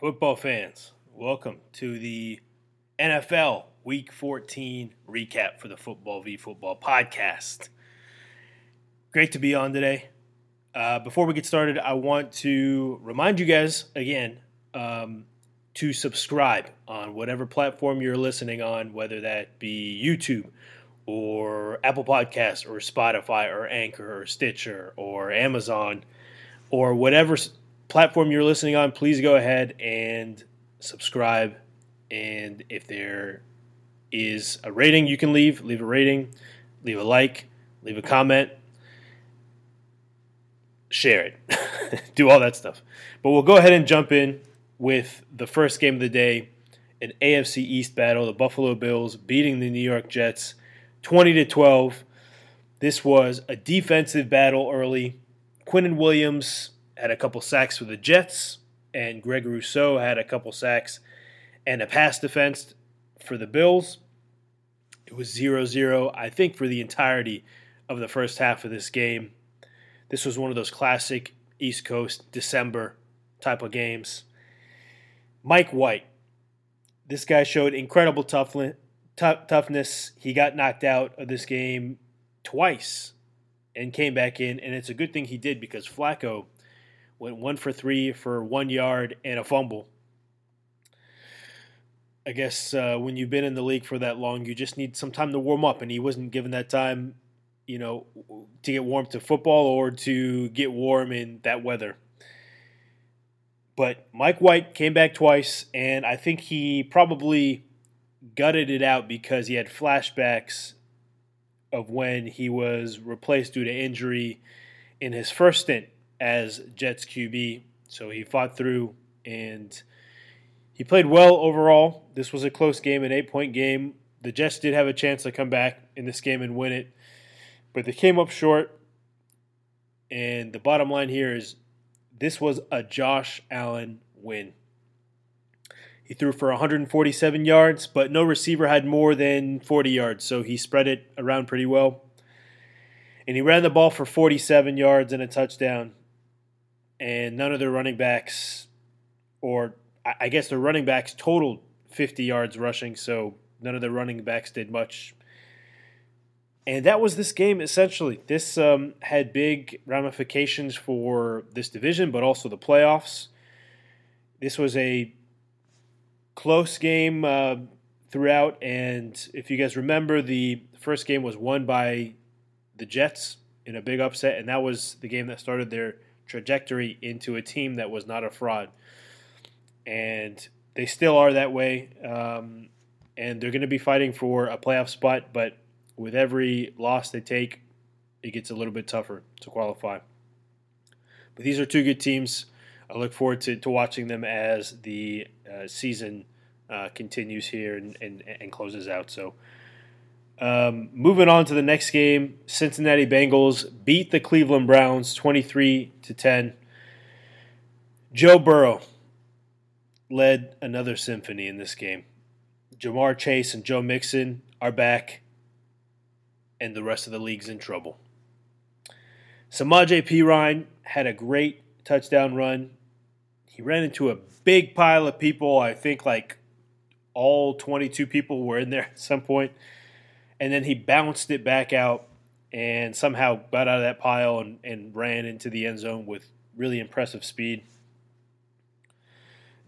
Football fans, welcome to the NFL Week 14 recap for the Football v Football podcast. Great to be on today. Uh, before we get started, I want to remind you guys again um, to subscribe on whatever platform you're listening on, whether that be YouTube or Apple Podcasts or Spotify or Anchor or Stitcher or Amazon or whatever platform you're listening on, please go ahead and subscribe. And if there is a rating you can leave, leave a rating, leave a like, leave a comment, share it, do all that stuff. But we'll go ahead and jump in with the first game of the day an AFC East battle, the Buffalo Bills beating the New York Jets 20 to 12. This was a defensive battle early. Quinnen Williams had a couple sacks for the Jets, and Greg Rousseau had a couple sacks and a pass defense for the Bills. It was 0 0, I think, for the entirety of the first half of this game. This was one of those classic East Coast December type of games. Mike White. This guy showed incredible toughness. He got knocked out of this game twice and came back in, and it's a good thing he did because Flacco went one for three for one yard and a fumble. I guess uh, when you've been in the league for that long, you just need some time to warm up, and he wasn't given that time, you know, to get warm to football or to get warm in that weather. But Mike White came back twice, and I think he probably gutted it out because he had flashbacks of when he was replaced due to injury in his first stint as Jets QB. So he fought through and he played well overall. This was a close game, an eight point game. The Jets did have a chance to come back in this game and win it, but they came up short. And the bottom line here is this was a Josh Allen win. He threw for 147 yards, but no receiver had more than 40 yards, so he spread it around pretty well. And he ran the ball for 47 yards and a touchdown and none of their running backs, or I guess their running backs totaled 50 yards rushing, so none of the running backs did much. And that was this game essentially. This um, had big ramifications for this division, but also the playoffs. This was a close game uh, throughout, and if you guys remember, the first game was won by the Jets in a big upset, and that was the game that started their trajectory into a team that was not a fraud. And they still are that way. Um, and they're going to be fighting for a playoff spot, but with every loss they take, it gets a little bit tougher to qualify. But these are two good teams. I look forward to, to watching them as the uh, season uh, continues here and, and, and closes out. So um, moving on to the next game, Cincinnati Bengals beat the Cleveland Browns 23 to 10. Joe Burrow led another symphony in this game. Ja'Marr Chase and Joe Mixon are back, and the rest of the league's in trouble. Samaje Perine had a great touchdown run. He ran into a big pile of people. I think like all 22 people were in there at some point and then he bounced it back out and somehow got out of that pile and, and ran into the end zone with really impressive speed.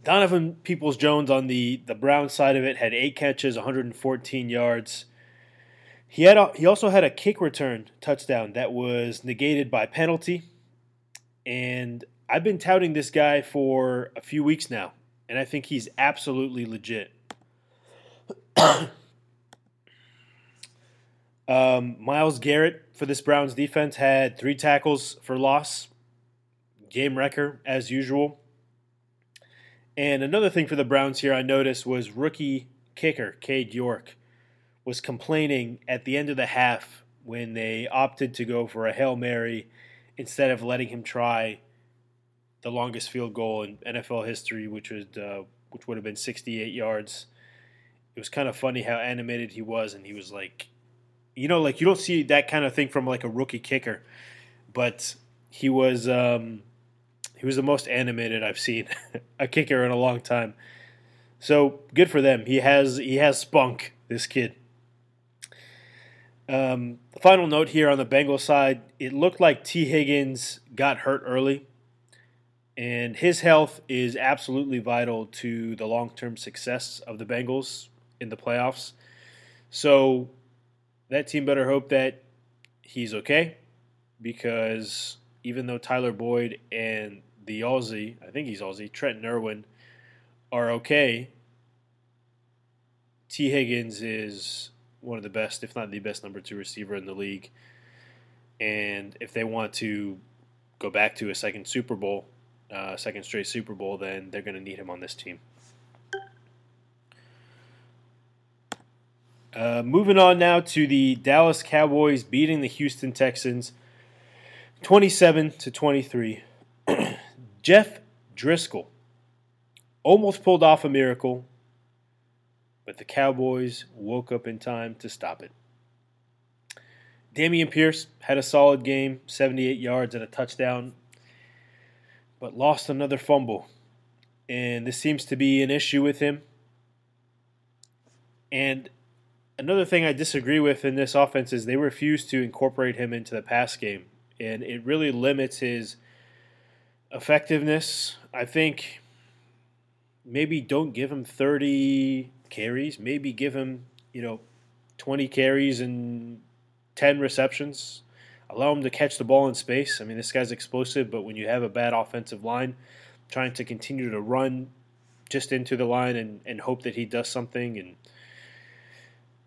Donovan Peoples Jones on the, the Brown side of it had eight catches, 114 yards. He had a, he also had a kick return touchdown that was negated by penalty. And I've been touting this guy for a few weeks now, and I think he's absolutely legit. Um, Myles Garrett for this Browns defense had three tackles for loss, game wrecker as usual. And another thing for the Browns here I noticed was rookie kicker Cade York was complaining at the end of the half when they opted to go for a Hail Mary instead of letting him try the longest field goal in NFL history, which was uh, which would have been 68 yards. It was kind of funny how animated he was, and he was like you know, like you don't see that kind of thing from like a rookie kicker, but he was um, He was the most animated I've seen a kicker in a long time. So good for them. He has he has spunk. This kid. Um, final note here on the Bengals side: it looked like Tee Higgins got hurt early, and his health is absolutely vital to the long-term success of the Bengals in the playoffs. So that team better hope that he's okay, because even though Tyler Boyd and the Aussie, I think he's Aussie, Trent Irwin, are okay, Tee Higgins is one of the best, if not the best, number two receiver in the league. And if they want to go back to a second Super Bowl, uh, second straight Super Bowl, then they're going to need him on this team. Uh, moving on now to the Dallas Cowboys beating the Houston Texans 27 to 23. Jeff Driskel almost pulled off a miracle, but the Cowboys woke up in time to stop it. Dameon Pierce had a solid game, 78 yards and a touchdown, but lost another fumble. And this seems to be an issue with him. And another thing I disagree with in this offense is they refuse to incorporate him into the pass game. And it really limits his effectiveness. I think maybe don't give him 30 carries, maybe give him, you know, 20 carries and 10 receptions. Allow him to catch the ball in space. I mean, this guy's explosive, but when you have a bad offensive line, trying to continue to run just into the line and, and hope that he does something and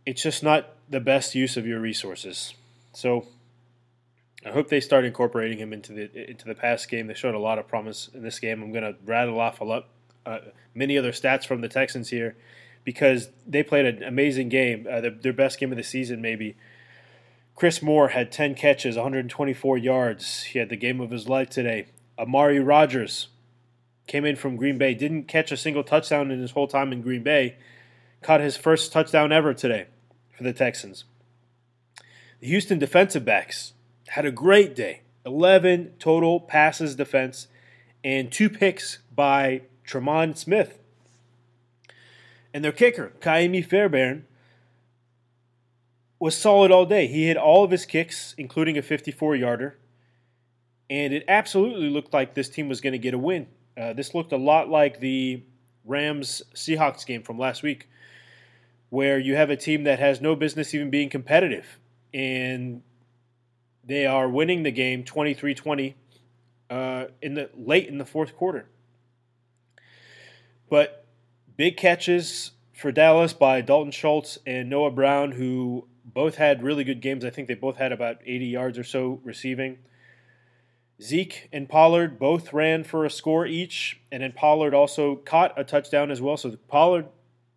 it's just not the best use of your resources. So I hope they start incorporating him into the into the pass game. They showed a lot of promise in this game. I'm going to rattle off a lot, uh, many other stats from the Texans here because they played an amazing game, uh, their best game of the season maybe. Chris Moore had 10 catches, 124 yards. He had the game of his life today. Amari Rogers came in from Green Bay, didn't catch a single touchdown in his whole time in Green Bay. Caught his first touchdown ever today for the Texans. The Houston defensive backs had a great day 11 total passes defense and two picks by Tremon Smith. And their kicker, Kaimi Fairbairn, was solid all day. He hit all of his kicks, including a 54 yarder. And it absolutely looked like this team was going to get a win. Uh, this looked a lot like the Rams Seahawks game from last week, where you have a team that has no business even being competitive. And they are winning the game 23 20 uh, in the late in the fourth quarter. But Big catches for Dallas by Dalton Schultz and Noah Brown, who both had really good games. I think they both had about 80 yards or so receiving. Zeke and Pollard both ran for a score each, and then Pollard also caught a touchdown as well. So Pollard,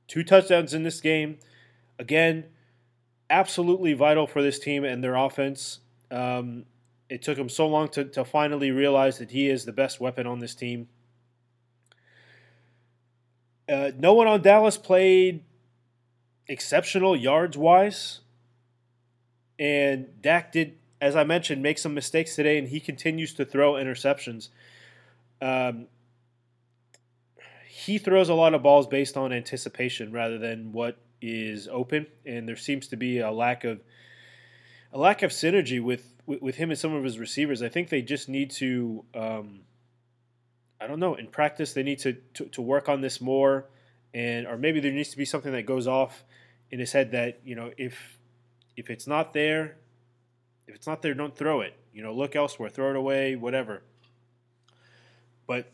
two touchdowns in this game. Again, absolutely vital for this team and their offense. Um, it took him so long to, to finally realize that he is the best weapon on this team. Uh, no one on Dallas played exceptional yards wise. And Dak did, as I mentioned, make some mistakes today, and he continues to throw interceptions. Um, he throws a lot of balls based on anticipation rather than what is open, and there seems to be a lack of a lack of synergy with with, him and some of his receivers. I think they just need to um, I don't know. In practice, they need to, to, to work on this more, and or maybe there needs to be something that goes off in his head that you know if if it's not there, if it's not there, don't throw it. You know, look elsewhere, throw it away, whatever. But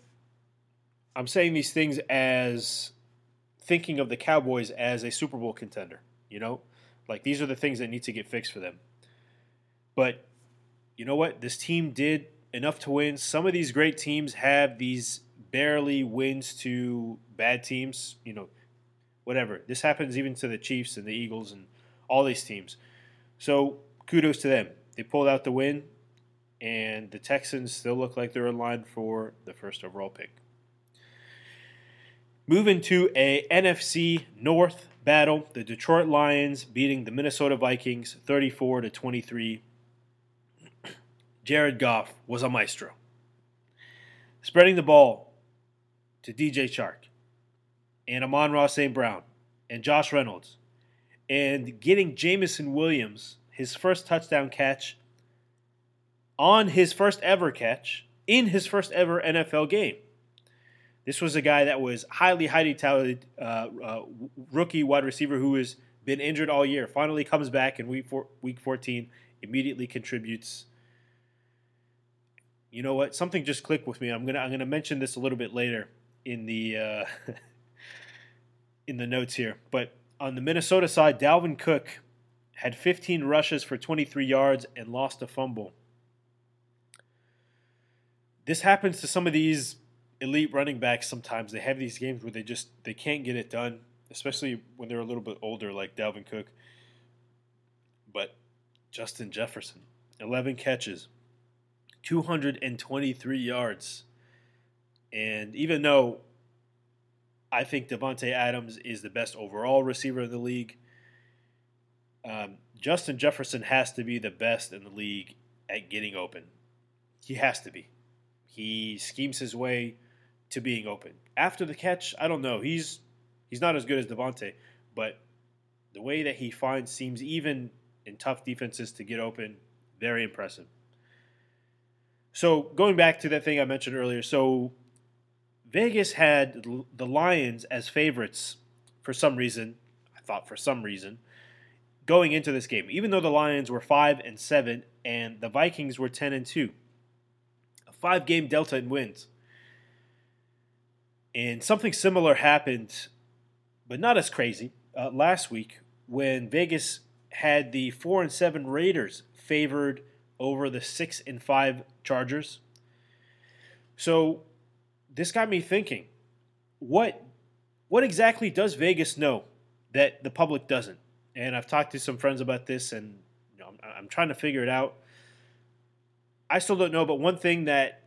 I'm saying these things as thinking of the Cowboys as a Super Bowl contender. You know, like these are the things that need to get fixed for them. But you know what? This team did enough to win. Some of these great teams have these barely wins to bad teams. You know, whatever. This happens even to the Chiefs and the Eagles and all these teams. So kudos to them. They pulled out the win, and the Texans still look like they're in line for the first overall pick. Moving to a NFC North battle, the Detroit Lions beating the Minnesota Vikings 34 to 23 Jared Goff was a maestro. spreading the ball to DJ Chark and Amon-Ra St. Brown and Josh Reynolds and getting Jameson Williams his first touchdown catch on his first ever catch in his first ever NFL game. This was a guy that was highly, highly talented uh, uh, rookie wide receiver who has been injured all year. Finally comes back in week four, week 14, immediately contributes. You know what? Something just clicked with me. I'm gonna I'm gonna mention this a little bit later in the uh, in the notes here. But on the Minnesota side, Dalvin Cook had 15 rushes for 23 yards and lost a fumble. This happens to some of these elite running backs sometimes. They have these games where they just they can't get it done, especially when they're a little bit older like Dalvin Cook. But Justin Jefferson, 11 catches, 223 yards. And even though I think Davante Adams is the best overall receiver in the league, um, Justin Jefferson has to be the best in the league at getting open. He has to be. He schemes his way to being open. After the catch, I don't know. He's he's not as good as Davante, but the way that he finds seems even in tough defenses to get open, very impressive. So going back to that thing I mentioned earlier, so Vegas had the Lions as favorites for some reason. I thought for some reason going into this game, even though the Lions were five and seven and the Vikings were ten and two, a five game delta in wins. And something similar happened, but not as crazy, uh, last week when Vegas had the four and seven Raiders favored over the six and five Chargers. So this got me thinking: what what exactly does Vegas know that the public doesn't? And I've talked to some friends about this, and you know, I'm, I'm trying to figure it out. I still don't know, but one thing that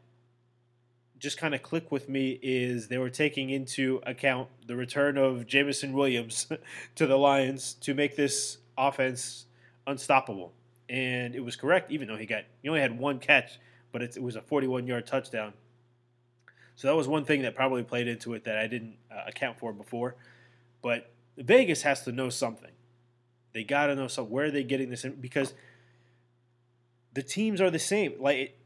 just kind of click with me is they were taking into account the return of Jameson Williams to the Lions to make this offense unstoppable. And it was correct, even though he got he only had one catch, but it, it was a 41 yard touchdown. So that was one thing that probably played into it that I didn't uh, account for before. But Vegas has to know something. They got to know some where are they getting this because the teams are the same. Like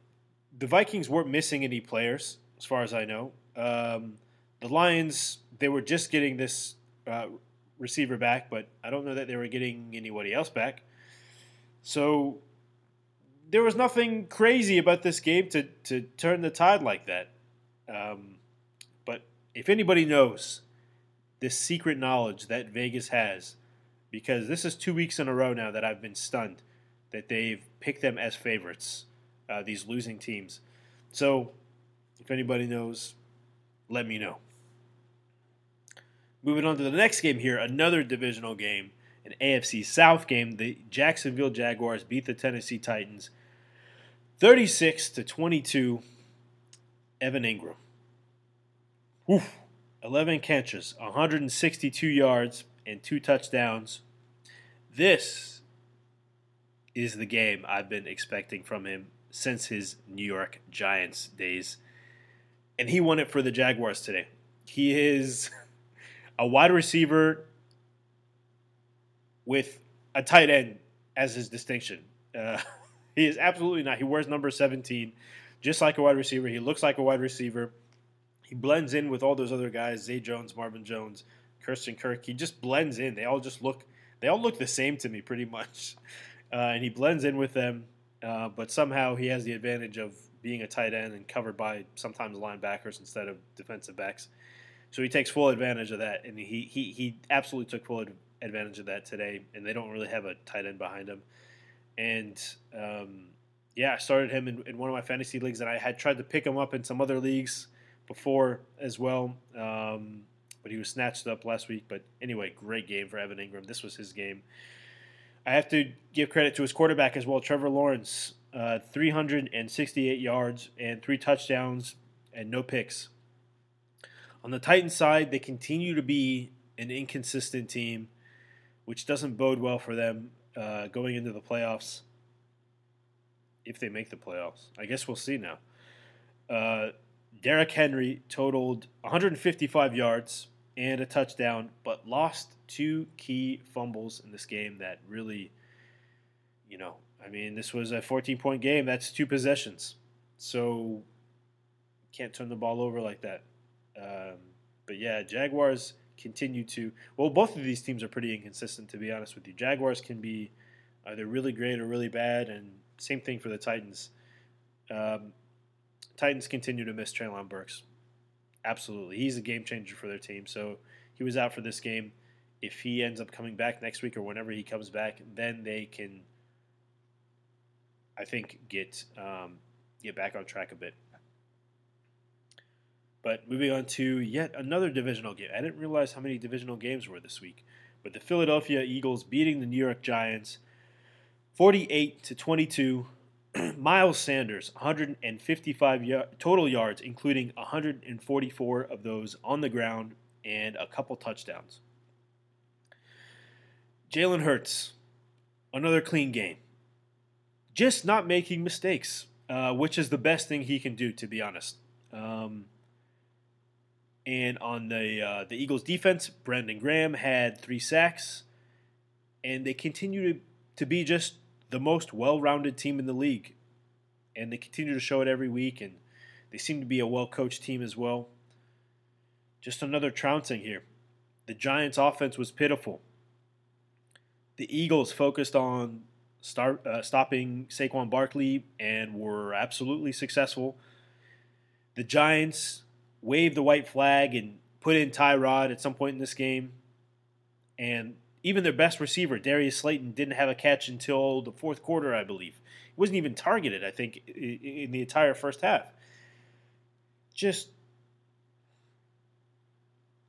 the Vikings weren't missing any players as far as I know. Um, the Lions they were just getting this uh, receiver back, but I don't know that they were getting anybody else back. So there was nothing crazy about this game to to turn the tide like that. Um, but if anybody knows this secret knowledge that Vegas has, because this is two weeks in a row now that I've been stunned that they've picked them as favorites, uh, these losing teams. So if anybody knows, let me know. Moving on to the next game here, another divisional game, an AFC South game. The Jacksonville Jaguars beat the Tennessee Titans 36 to 22. Evan Engram. Oof. 11 catches, 162 yards, and two touchdowns. This is the game I've been expecting from him since his New York Giants days. And he won it for the Jaguars today. He is a wide receiver with a tight end as his distinction. Uh, he is absolutely not. He wears number 17 just like a wide receiver. He looks like a wide receiver. He blends in with all those other guys, Zay Jones, Marvin Jones, Christian Kirk. He just blends in. They all just look they all look the same to me pretty much. Uh, and he blends in with them, uh, but somehow he has the advantage of being a tight end and covered by sometimes linebackers instead of defensive backs. So he takes full advantage of that, and he he, he absolutely took full advantage of that today. And they don't really have a tight end behind him. And um, yeah, I started him in, in, one of my fantasy leagues, and I had tried to pick him up in some other leagues before as well. Um, but he was snatched up last week. But anyway, great game for Evan Engram. This was his game. I have to give credit to his quarterback as well, Trevor Lawrence. Uh, 368 yards and three touchdowns and no picks. On the Titans side, they continue to be an inconsistent team, which doesn't bode well for them uh, going into the playoffs if they make the playoffs. I guess we'll see now. Uh, Derrick Henry totaled 155 yards and a touchdown, but lost two key fumbles in this game that really, you know, I mean, this was a 14 point game. That's two possessions. So can't turn the ball over like that. Um, but yeah, Jaguars continue to. Well, both of these teams are pretty inconsistent, to be honest with you. Jaguars can be either really great or really bad, and same thing for the Titans. Um, Titans continue to miss Treylon Burks. Absolutely. He's a game changer for their team. So he was out for this game. If he ends up coming back next week or whenever he comes back, then they can, I think, get um, get back on track a bit. But moving on to yet another divisional game. I didn't realize how many divisional games were this week. But the Philadelphia Eagles beating the New York Giants 48 to 22. Miles Sanders, 155 y- total yards, including 144 of those on the ground and a couple touchdowns. Jalen Hurts, another clean game. Just not making mistakes, uh, which is the best thing he can do, to be honest. Um, and on the uh, the Eagles defense, Brandon Graham had three sacks, and they continue to, to be just the most well-rounded team in the league, and they continue to show it every week. And they seem to be a well-coached team as well. Just another trouncing here. The Giants' offense was pitiful. The Eagles focused on start, uh, stopping Saquon Barkley and were absolutely successful. The Giants waved the white flag and put in Tyrod at some point in this game. And even their best receiver, Darius Slayton, didn't have a catch until the fourth quarter, I believe. He wasn't even targeted, I think, in the entire first half. Just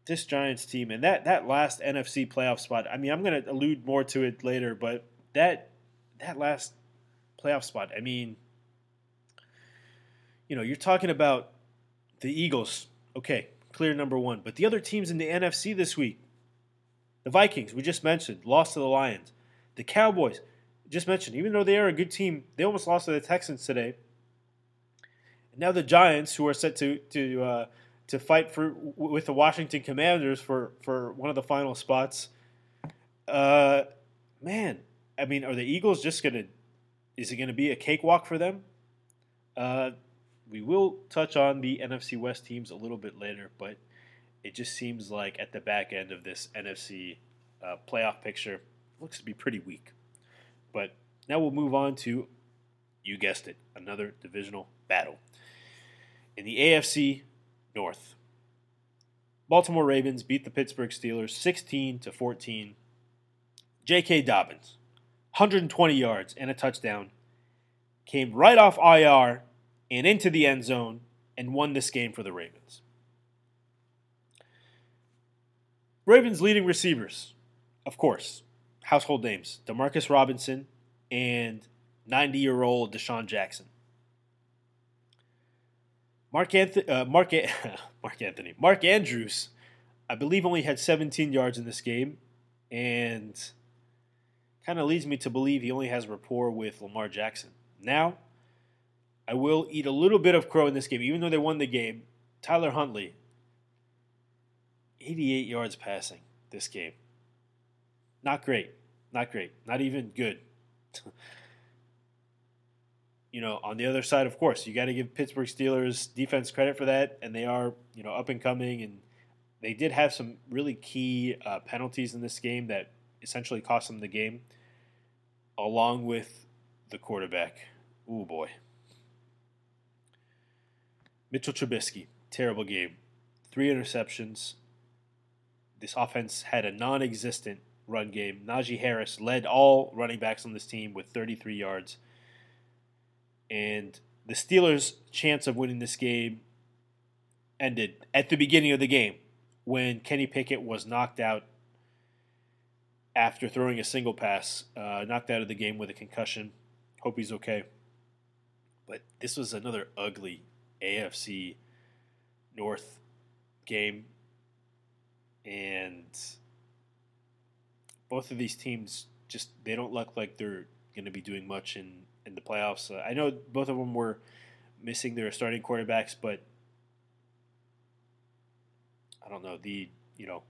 this Giants team and that that last NFC playoff spot. I mean, I'm going to allude more to it later, but that that last playoff spot. I mean, you know, you're talking about the Eagles. Okay, clear number one. But the other teams in the NFC this week, the Vikings, we just mentioned, lost to the Lions. The Cowboys, just mentioned, even though they are a good team, they almost lost to the Texans today. And now the Giants, who are set to to uh, to fight for with the Washington Commanders for for one of the final spots. Uh, man, I mean, are the Eagles just gonna? Is it gonna be a cakewalk for them? Uh, we will touch on the NFC West teams a little bit later, but it just seems like at the back end of this NFC uh, playoff picture looks to be pretty weak. But now we'll move on to, you guessed it, another divisional battle. In the AFC North, Baltimore Ravens beat the Pittsburgh Steelers 16 to 14. J.K. Dobbins, 120 yards and a touchdown, came right off IR and into the end zone and won this game for the Ravens. Ravens leading receivers, of course, household names Demarcus Robinson and 90 year old DeSean Jackson. Mark Anthony, uh, Mark, Mark Anthony, Mark Andrews, I believe only had 17 yards in this game, and kind of leads me to believe he only has rapport with Lamar Jackson. Now, I will eat a little bit of crow in this game, even though they won the game. Tyler Huntley, 88 yards passing this game. Not great. Not great. Not even good. you know, on the other side, of course, you got to give Pittsburgh Steelers defense credit for that, and they are, you know, up and coming, and they did have some really key uh, penalties in this game that essentially cost them the game, along with the quarterback. Oh boy. Mitchell Trubisky, terrible game. Three interceptions. This offense had a non existent run game. Najee Harris led all running backs on this team with 33 yards. And the Steelers' chance of winning this game ended at the beginning of the game when Kenny Pickett was knocked out after throwing a single pass, uh, knocked out of the game with a concussion. Hope he's okay. But this was another ugly AFC North game. And both of these teams just they don't look like they're going to be doing much in in the playoffs. Uh, I know both of them were missing their starting quarterbacks, but I don't know the you know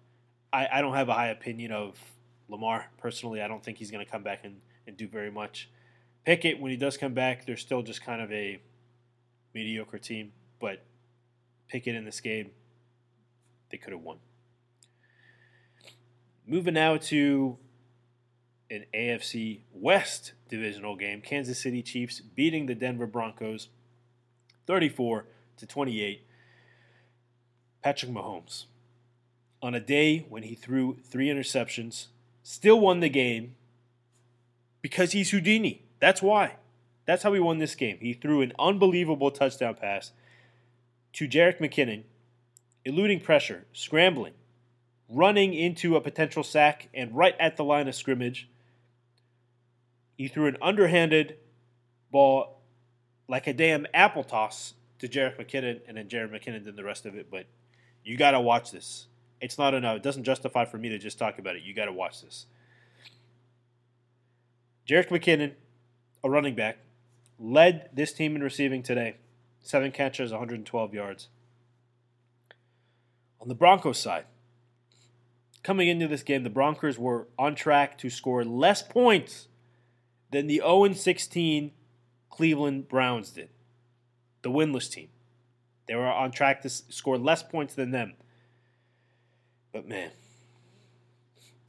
I, I don't have a high opinion of Lamar personally. I don't think he's going to come back and, and do very much. Pickett, when he does come back, they're still just kind of a mediocre team. But Pickett in this game, they could have won. Moving now to an AFC West divisional game. Kansas City Chiefs beating the Denver Broncos 34 to 28. Patrick Mahomes on a day when he threw three interceptions, still won the game because he's Houdini. That's why. That's how he won this game. He threw an unbelievable touchdown pass to Jerick McKinnon, eluding pressure, scrambling, running into a potential sack, and right at the line of scrimmage, he threw an underhanded ball like a damn apple toss to Jerick McKinnon, and then Jerick McKinnon did the rest of it. But you got to watch this. It's not enough. It doesn't justify for me to just talk about it. You got to watch this. Jerick McKinnon, a running back, led this team in receiving today. Seven catches, 112 yards. On the Broncos side, coming into this game, the Broncos were on track to score less points than the 0 16 Cleveland Browns did, the winless team. They were on track to score less points than them. But man,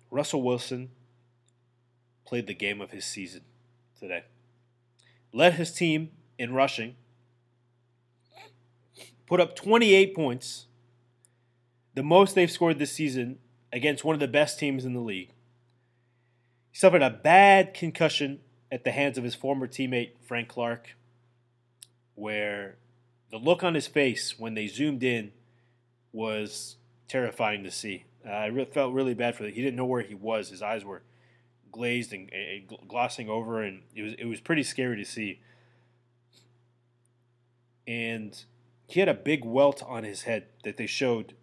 Russell Wilson played the game of his season today. Led his team in rushing, put up 28 points, the most they've scored this season against one of the best teams in the league. He suffered a bad concussion at the hands of his former teammate, Frank Clark, where the look on his face when they zoomed in was terrifying to see. Uh, I re- felt really bad for that. He didn't know where he was. His eyes were glazed and, and glossing over, and it was it was pretty scary to see. And he had a big welt on his head that they showed.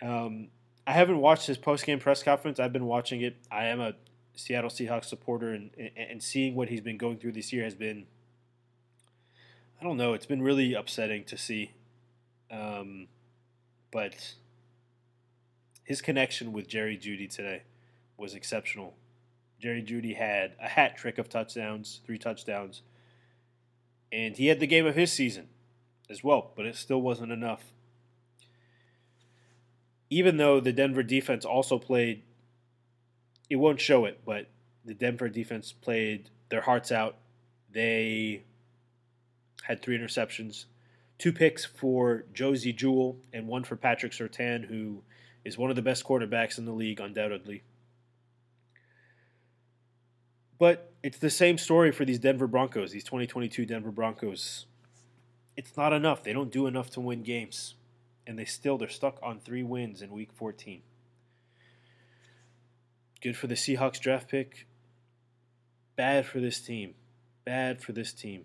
Um, I haven't watched his post game press conference. I've been watching it. I am a Seattle Seahawks supporter, and, and, and seeing what he's been going through this year has been. I don't know. It's been really upsetting to see. Um, but his connection with Jerry Jeudy today was exceptional. Jerry Jeudy had a hat trick of touchdowns, three touchdowns, and he had the game of his season as well, but it still wasn't enough. Even though the Denver defense also played, it won't show it, but the Denver defense played their hearts out. They had three interceptions two picks for Josey Jewell and one for Patrick Surtain, who is one of the best quarterbacks in the league, undoubtedly. But it's the same story for these Denver Broncos, these 2022 Denver Broncos. It's not enough. They don't do enough to win games. And they still they're stuck on 3 wins in week 14. Good for the Seahawks draft pick. Bad for this team. Bad for this team.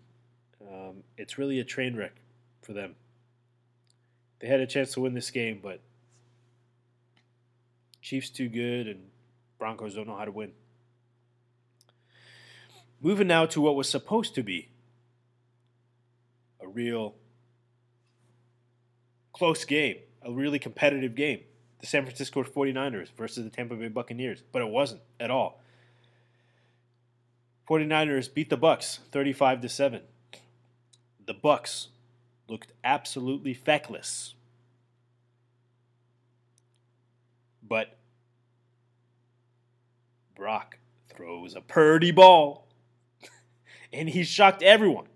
Um, it's really a train wreck for them. They had a chance to win this game, but Chiefs too good and Broncos don't know how to win. Moving now to what was supposed to be a real close game, a really competitive game. The San Francisco 49ers versus the Tampa Bay Buccaneers, but it wasn't at all. 49ers beat the Bucks 35 to 7. The Bucks looked absolutely feckless. But Brock throws a purdy ball, and he shocked everyone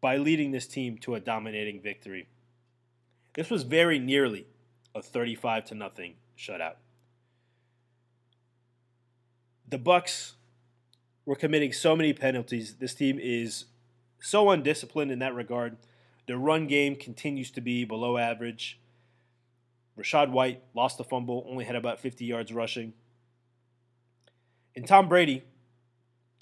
by leading this team to a dominating victory. This was very nearly a 35 to nothing shutout. The Bucks were committing so many penalties. This team is so undisciplined in that regard. Their run game continues to be below average. Rachaad White lost a fumble, only had about 50 yards rushing. And Tom Brady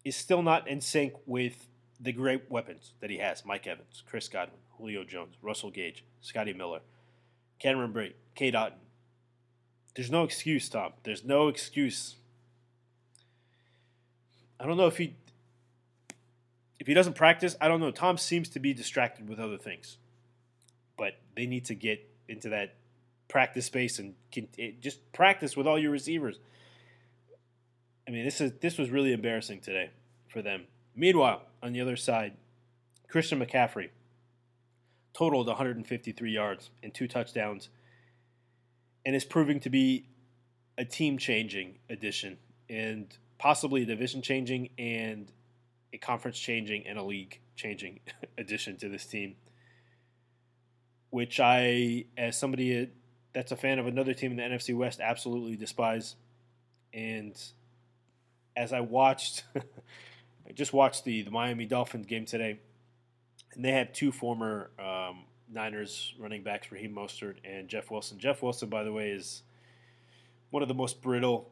is still not in sync with the great weapons that he has Mike Evans, Chris Godwin, Julio Jones, Russell Gage, Scotty Miller, Cameron Brate, Cade Otton. There's no excuse, Tom. There's no excuse. I don't know if he if he doesn't practice, I don't know. Tom seems to be distracted with other things, but they need to get into that practice space and just practice with all your receivers. I mean, this is this was really embarrassing today for them. Meanwhile, on the other side, Christian McCaffrey totaled 153 yards and two touchdowns, and is proving to be a team-changing addition and possibly a division-changing and a conference-changing and a league-changing addition to this team. Which I, as somebody that's a fan of another team in the NFC West, absolutely despise. And as I watched, I just watched the, the Miami Dolphins game today, and they had two former um, Niners running backs, Raheem Mostert and Jeff Wilson. Jeff Wilson, by the way, is one of the most brittle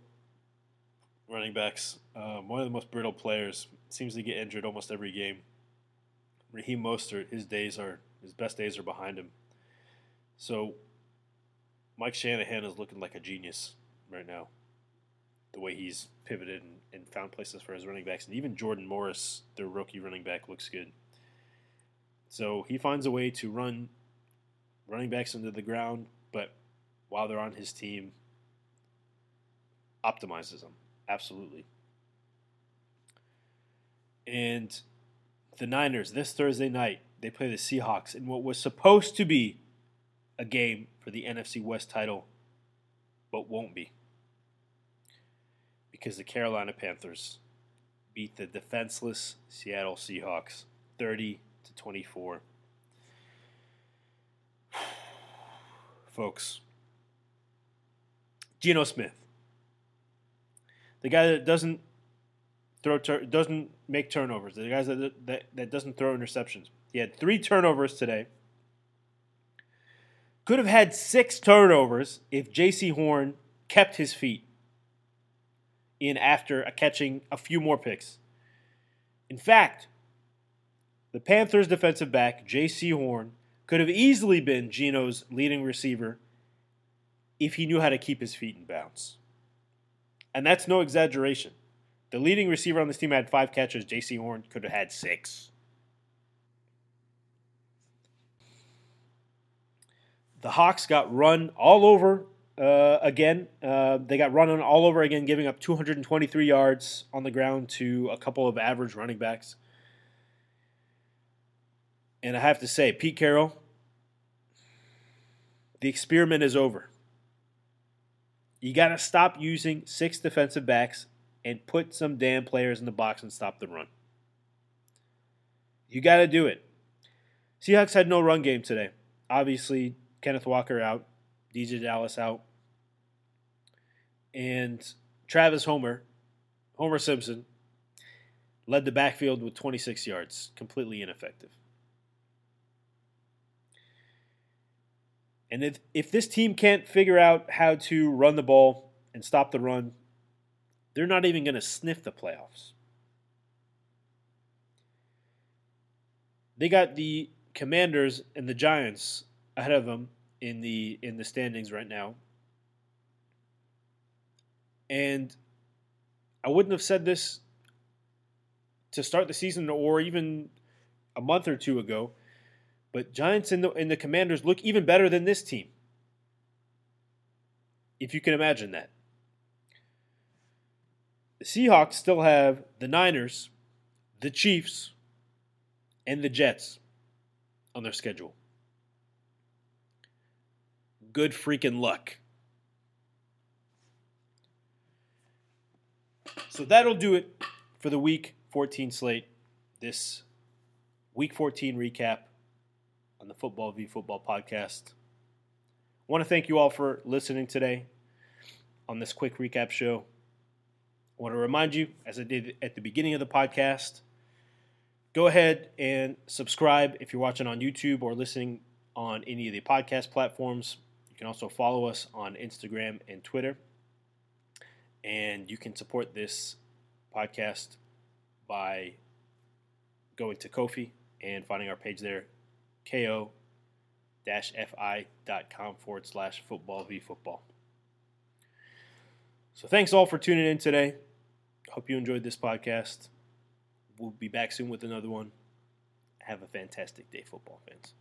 running backs, um, one of the most brittle players. Seems to get injured almost every game. Raheem Mostert, his days are his best days are behind him. So Mike Shanahan is looking like a genius right now. The way he's pivoted and, and found places for his running backs, and even Jordan Morris, their rookie running back, looks good. So he finds a way to run running backs into the ground, but while they're on his team, optimizes them. Absolutely. And the Niners, this Thursday night, they play the Seahawks in what was supposed to be a game for the NFC West title, but won't be. Because the Carolina Panthers beat the defenseless Seattle Seahawks 30 to 24. Folks, Geno Smith, the guy that doesn't throw tur- doesn't make turnovers, the guys that, that that doesn't throw interceptions. He had three turnovers today. Could have had six turnovers if Jaycee Horn kept his feet in after catching a few more picks. In fact, the Panthers defensive back, Jaycee Horn, could have easily been Geno's leading receiver if he knew how to keep his feet in bounds. And that's no exaggeration. The leading receiver on this team had five catches. Jaycee Horn could have had six. The Hawks got run all over uh, again. Uh, they got run on all over again, giving up 223 yards on the ground to a couple of average running backs. And I have to say, Pete Carroll, the experiment is over. You got to stop using six defensive backs and put some damn players in the box and stop the run. You got to do it. Seahawks had no run game today. Obviously, Kenneth Walker out, DeeJay Dallas out, and Travis Homer, Homer Simpson, led the backfield with 26 yards, completely ineffective. And if, if this team can't figure out how to run the ball and stop the run, they're not even going to sniff the playoffs. They got the Commanders and the Giants ahead of them in the in the standings right now. And I wouldn't have said this to start the season or even a month or two ago, but Giants and the, and the Commanders look even better than this team. If you can imagine that. The Seahawks still have the Niners, the Chiefs, and the Jets on their schedule good freaking luck. So that'll do it for the week 14 slate. This week 14 recap on the Football v Football podcast. I want to thank you all for listening today on this quick recap show. I want to remind you, as I did at the beginning of the podcast, go ahead and subscribe if you're watching on YouTube or listening on any of the podcast platforms. You can also follow us on Instagram and Twitter. And you can support this podcast by going to Ko-fi and finding our page there, ko fi.com forward slash football v football. So thanks all for tuning in today. Hope you enjoyed this podcast. We'll be back soon with another one. Have a fantastic day, football fans.